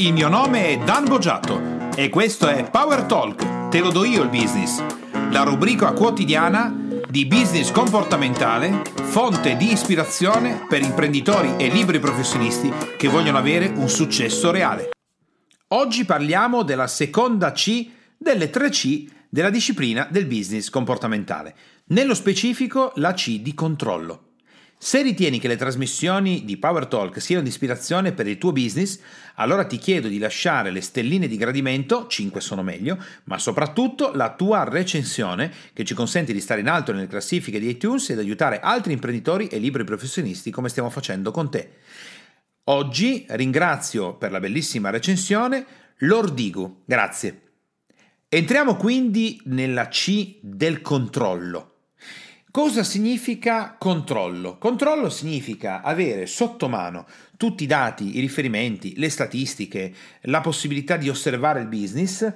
Il mio nome è Dan Boggiato e questo è Power Talk, te lo do io il business, la rubrica quotidiana di business comportamentale, fonte di ispirazione per imprenditori e libri professionisti che vogliono avere un successo reale. Oggi parliamo della seconda C delle tre C della disciplina del business comportamentale, nello specifico la C di controllo. Se ritieni che le trasmissioni di Power Talk siano di ispirazione per il tuo business, allora ti chiedo di lasciare le stelline di gradimento, 5 sono meglio, ma soprattutto la tua recensione che ci consente di stare in alto nelle classifiche di iTunes ed aiutare altri imprenditori e libri professionisti come stiamo facendo con te. Oggi ringrazio per la bellissima recensione Lordigu, grazie. Entriamo quindi nella C del controllo. Cosa significa controllo? Controllo significa avere sotto mano tutti i dati, i riferimenti, le statistiche, la possibilità di osservare il business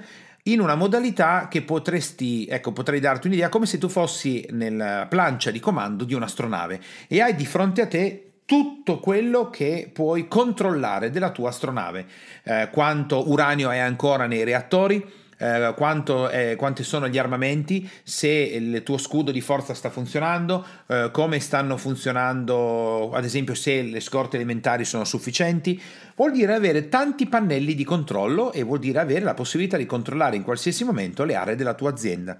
in una modalità che potresti, ecco, potrei darti un'idea come se tu fossi nella plancia di comando di un'astronave e hai di fronte a te tutto quello che puoi controllare della tua astronave, eh, quanto uranio è ancora nei reattori, eh, quanto, eh, quanti sono gli armamenti, se il tuo scudo di forza sta funzionando, eh, come stanno funzionando, ad esempio se le scorte alimentari sono sufficienti, vuol dire avere tanti pannelli di controllo e vuol dire avere la possibilità di controllare in qualsiasi momento le aree della tua azienda.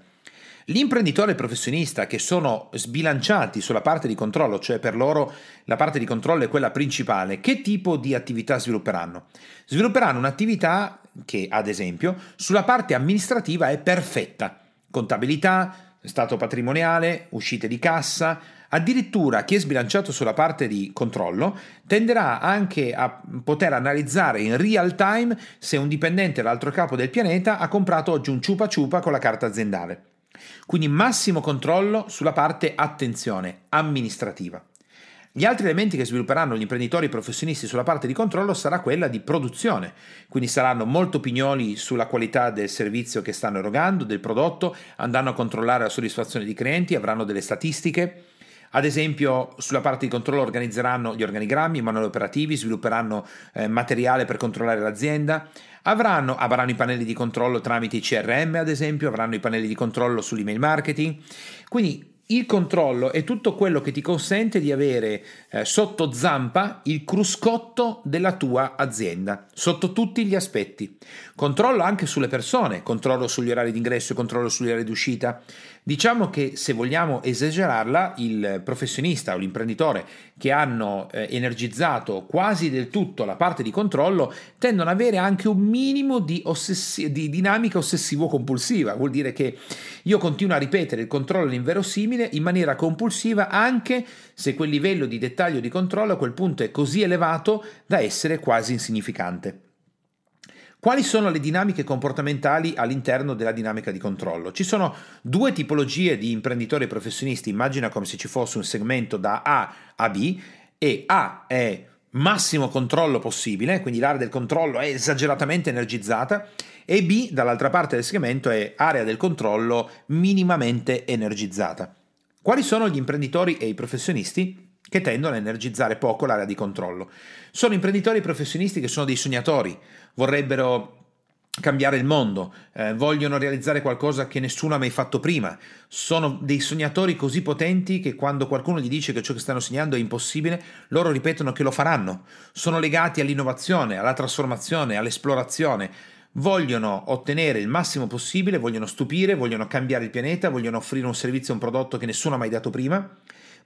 L'imprenditore professionista che sono sbilanciati sulla parte di controllo, cioè per loro la parte di controllo è quella principale, che tipo di attività svilupperanno? Svilupperanno un'attività che, ad esempio, sulla parte amministrativa è perfetta. Contabilità, stato patrimoniale, uscite di cassa, Addirittura chi è sbilanciato sulla parte di controllo tenderà anche a poter analizzare in real time se un dipendente dall'altro capo del pianeta ha comprato oggi un ciupa ciupa con la carta aziendale. Quindi massimo controllo sulla parte attenzione amministrativa. Gli altri elementi che svilupperanno gli imprenditori professionisti sulla parte di controllo sarà quella di produzione, quindi saranno molto pignoli sulla qualità del servizio che stanno erogando, del prodotto, andranno a controllare la soddisfazione dei clienti, avranno delle statistiche, ad esempio, sulla parte di controllo organizzeranno gli organigrammi, i manuali operativi, svilupperanno eh, materiale per controllare l'azienda, avranno, avranno, i pannelli di controllo tramite i CRM, ad esempio, avranno i pannelli di controllo sull'email marketing. Quindi il controllo è tutto quello che ti consente di avere eh, sotto zampa il cruscotto della tua azienda, sotto tutti gli aspetti. Controllo anche sulle persone, controllo sugli orari di ingresso, controllo sugli orari di uscita. Diciamo che se vogliamo esagerarla, il professionista o l'imprenditore che hanno eh, energizzato quasi del tutto la parte di controllo tendono ad avere anche un minimo di, ossessi- di dinamica ossessivo-compulsiva. Vuol dire che io continuo a ripetere il controllo inverosimile in maniera compulsiva anche se quel livello di dettaglio di controllo a quel punto è così elevato da essere quasi insignificante. Quali sono le dinamiche comportamentali all'interno della dinamica di controllo? Ci sono due tipologie di imprenditori e professionisti, immagina come se ci fosse un segmento da A a B e A è massimo controllo possibile, quindi l'area del controllo è esageratamente energizzata e B dall'altra parte del segmento è area del controllo minimamente energizzata. Quali sono gli imprenditori e i professionisti? Che tendono a energizzare poco l'area di controllo. Sono imprenditori professionisti che sono dei sognatori, vorrebbero cambiare il mondo, eh, vogliono realizzare qualcosa che nessuno ha mai fatto prima. Sono dei sognatori così potenti che quando qualcuno gli dice che ciò che stanno sognando è impossibile, loro ripetono che lo faranno. Sono legati all'innovazione, alla trasformazione, all'esplorazione. Vogliono ottenere il massimo possibile, vogliono stupire, vogliono cambiare il pianeta, vogliono offrire un servizio un prodotto che nessuno ha mai dato prima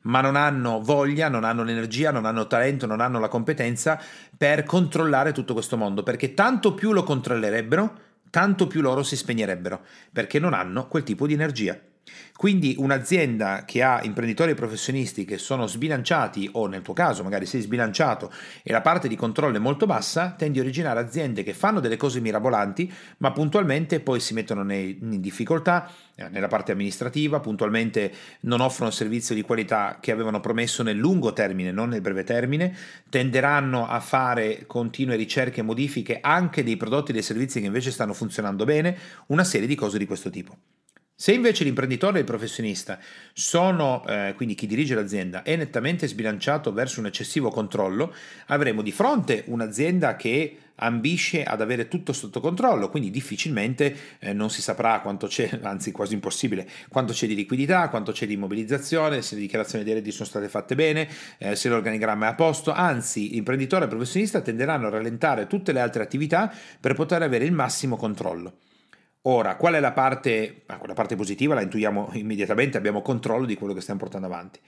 ma non hanno voglia, non hanno l'energia, non hanno talento, non hanno la competenza per controllare tutto questo mondo, perché tanto più lo controllerebbero, tanto più loro si spegnerebbero, perché non hanno quel tipo di energia. Quindi un'azienda che ha imprenditori professionisti che sono sbilanciati o nel tuo caso magari sei sbilanciato e la parte di controllo è molto bassa, tendi a originare aziende che fanno delle cose mirabolanti ma puntualmente poi si mettono in difficoltà eh, nella parte amministrativa, puntualmente non offrono servizio di qualità che avevano promesso nel lungo termine, non nel breve termine, tenderanno a fare continue ricerche e modifiche anche dei prodotti e dei servizi che invece stanno funzionando bene, una serie di cose di questo tipo. Se invece l'imprenditore e il professionista sono, eh, quindi chi dirige l'azienda, è nettamente sbilanciato verso un eccessivo controllo, avremo di fronte un'azienda che ambisce ad avere tutto sotto controllo, quindi difficilmente eh, non si saprà quanto c'è, anzi quasi impossibile, quanto c'è di liquidità, quanto c'è di immobilizzazione, se le dichiarazioni dei redditi sono state fatte bene, eh, se l'organigramma è a posto, anzi l'imprenditore e il professionista tenderanno a rallentare tutte le altre attività per poter avere il massimo controllo. Ora, qual è la parte, ah, la parte positiva? La intuiamo immediatamente, abbiamo controllo di quello che stiamo portando avanti.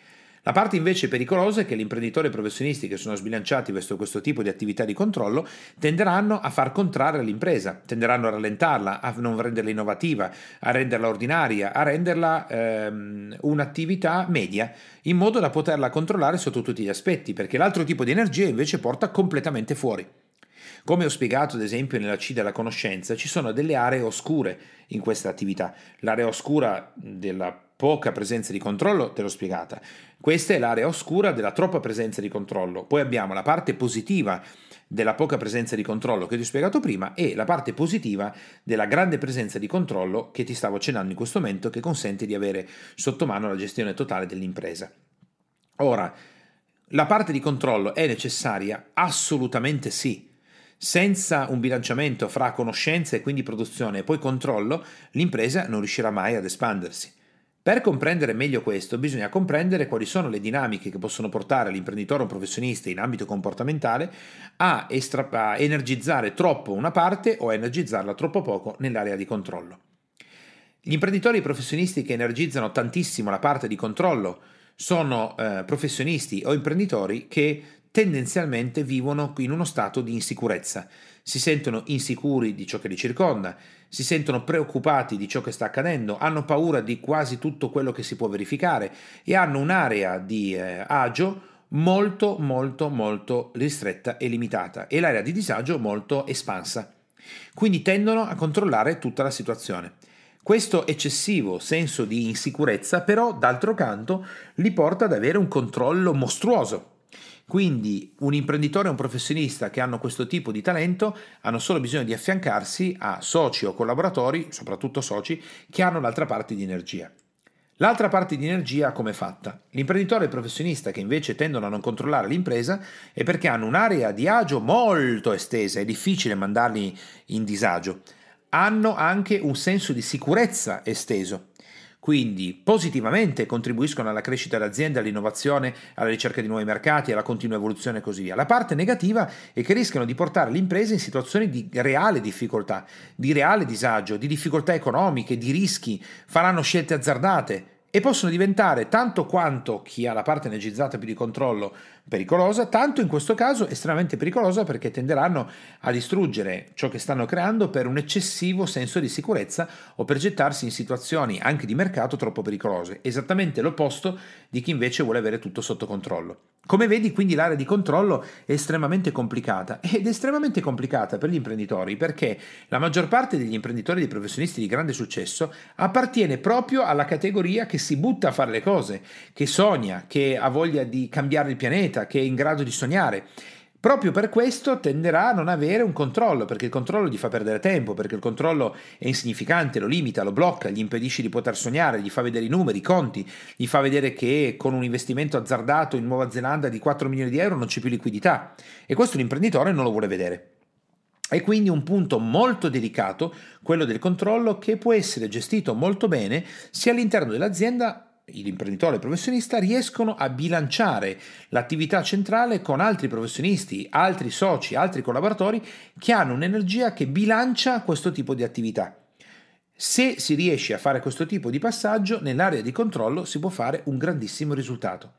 La parte invece pericolosa è che gli imprenditori professionisti che sono sbilanciati verso questo tipo di attività di controllo tenderanno a far contrarre l'impresa, tenderanno a rallentarla, a non renderla innovativa, a renderla ordinaria, a renderla ehm, un'attività media, in modo da poterla controllare sotto tutti gli aspetti, perché l'altro tipo di energia invece porta completamente fuori. Come ho spiegato ad esempio nella C della conoscenza, ci sono delle aree oscure in questa attività. L'area oscura della poca presenza di controllo, te l'ho spiegata. Questa è l'area oscura della troppa presenza di controllo. Poi abbiamo la parte positiva della poca presenza di controllo che ti ho spiegato prima e la parte positiva della grande presenza di controllo che ti stavo accennando in questo momento che consente di avere sotto mano la gestione totale dell'impresa. Ora, la parte di controllo è necessaria? Assolutamente sì. Senza un bilanciamento fra conoscenza e quindi produzione e poi controllo, l'impresa non riuscirà mai ad espandersi. Per comprendere meglio questo bisogna comprendere quali sono le dinamiche che possono portare l'imprenditore o un professionista in ambito comportamentale a, estra- a energizzare troppo una parte o a energizzarla troppo poco nell'area di controllo. Gli imprenditori e i professionisti che energizzano tantissimo la parte di controllo sono eh, professionisti o imprenditori che tendenzialmente vivono in uno stato di insicurezza, si sentono insicuri di ciò che li circonda, si sentono preoccupati di ciò che sta accadendo, hanno paura di quasi tutto quello che si può verificare e hanno un'area di eh, agio molto molto molto ristretta e limitata e l'area di disagio molto espansa. Quindi tendono a controllare tutta la situazione. Questo eccessivo senso di insicurezza però d'altro canto li porta ad avere un controllo mostruoso quindi un imprenditore e un professionista che hanno questo tipo di talento hanno solo bisogno di affiancarsi a soci o collaboratori, soprattutto soci, che hanno l'altra parte di energia. L'altra parte di energia come è fatta? L'imprenditore e il professionista che invece tendono a non controllare l'impresa è perché hanno un'area di agio molto estesa, è difficile mandarli in disagio. Hanno anche un senso di sicurezza esteso quindi positivamente contribuiscono alla crescita dell'azienda, all'innovazione, alla ricerca di nuovi mercati, alla continua evoluzione e così via. La parte negativa è che rischiano di portare l'impresa in situazioni di reale difficoltà, di reale disagio, di difficoltà economiche, di rischi, faranno scelte azzardate e possono diventare tanto quanto chi ha la parte energizzata più di controllo pericolosa, tanto in questo caso estremamente pericolosa perché tenderanno a distruggere ciò che stanno creando per un eccessivo senso di sicurezza o per gettarsi in situazioni anche di mercato troppo pericolose, esattamente l'opposto di chi invece vuole avere tutto sotto controllo. Come vedi, quindi l'area di controllo è estremamente complicata ed estremamente complicata per gli imprenditori perché la maggior parte degli imprenditori e dei professionisti di grande successo appartiene proprio alla categoria che si butta a fare le cose, che sogna, che ha voglia di cambiare il pianeta, che è in grado di sognare Proprio per questo tenderà a non avere un controllo, perché il controllo gli fa perdere tempo, perché il controllo è insignificante, lo limita, lo blocca, gli impedisce di poter sognare, gli fa vedere i numeri, i conti, gli fa vedere che con un investimento azzardato in Nuova Zelanda di 4 milioni di euro non c'è più liquidità. E questo l'imprenditore non lo vuole vedere. È quindi un punto molto delicato quello del controllo che può essere gestito molto bene sia all'interno dell'azienda l'imprenditore il professionista riescono a bilanciare l'attività centrale con altri professionisti, altri soci, altri collaboratori che hanno un'energia che bilancia questo tipo di attività. Se si riesce a fare questo tipo di passaggio, nell'area di controllo si può fare un grandissimo risultato.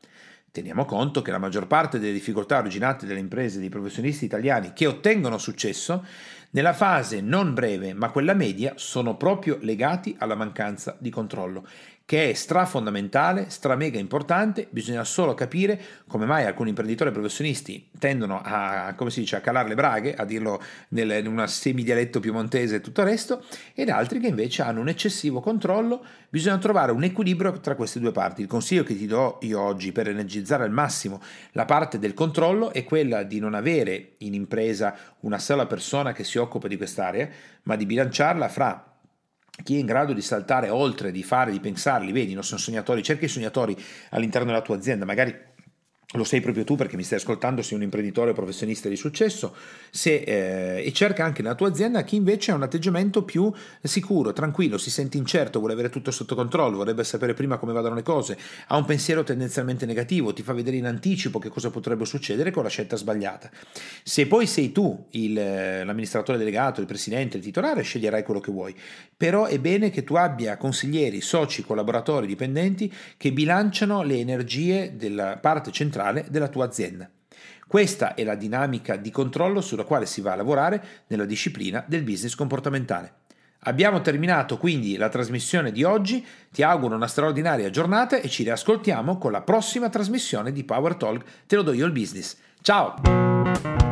Teniamo conto che la maggior parte delle difficoltà originate dalle imprese dei professionisti italiani che ottengono successo, nella fase non breve ma quella media, sono proprio legati alla mancanza di controllo che è strafondamentale, stramega importante, bisogna solo capire come mai alcuni imprenditori professionisti tendono a, come si dice, a calare le braghe, a dirlo nel, in un semidialetto piemontese e tutto il resto, ed altri che invece hanno un eccessivo controllo, bisogna trovare un equilibrio tra queste due parti. Il consiglio che ti do io oggi per energizzare al massimo la parte del controllo è quella di non avere in impresa una sola persona che si occupa di quest'area, ma di bilanciarla fra chi è in grado di saltare oltre, di fare, di pensarli, vedi, non sono sognatori, cerca i sognatori all'interno della tua azienda, magari lo sei proprio tu perché mi stai ascoltando, sei un imprenditore o professionista di successo, se, eh, e cerca anche nella tua azienda chi invece ha un atteggiamento più sicuro, tranquillo, si sente incerto, vuole avere tutto sotto controllo, vorrebbe sapere prima come vadano le cose, ha un pensiero tendenzialmente negativo, ti fa vedere in anticipo che cosa potrebbe succedere con la scelta sbagliata. Se poi sei tu il, l'amministratore delegato, il presidente, il titolare, sceglierai quello che vuoi, però è bene che tu abbia consiglieri, soci, collaboratori, dipendenti che bilanciano le energie della parte centrale centrale della tua azienda. Questa è la dinamica di controllo sulla quale si va a lavorare nella disciplina del business comportamentale. Abbiamo terminato quindi la trasmissione di oggi, ti auguro una straordinaria giornata e ci riascoltiamo con la prossima trasmissione di Power Talk, te lo do io il business. Ciao!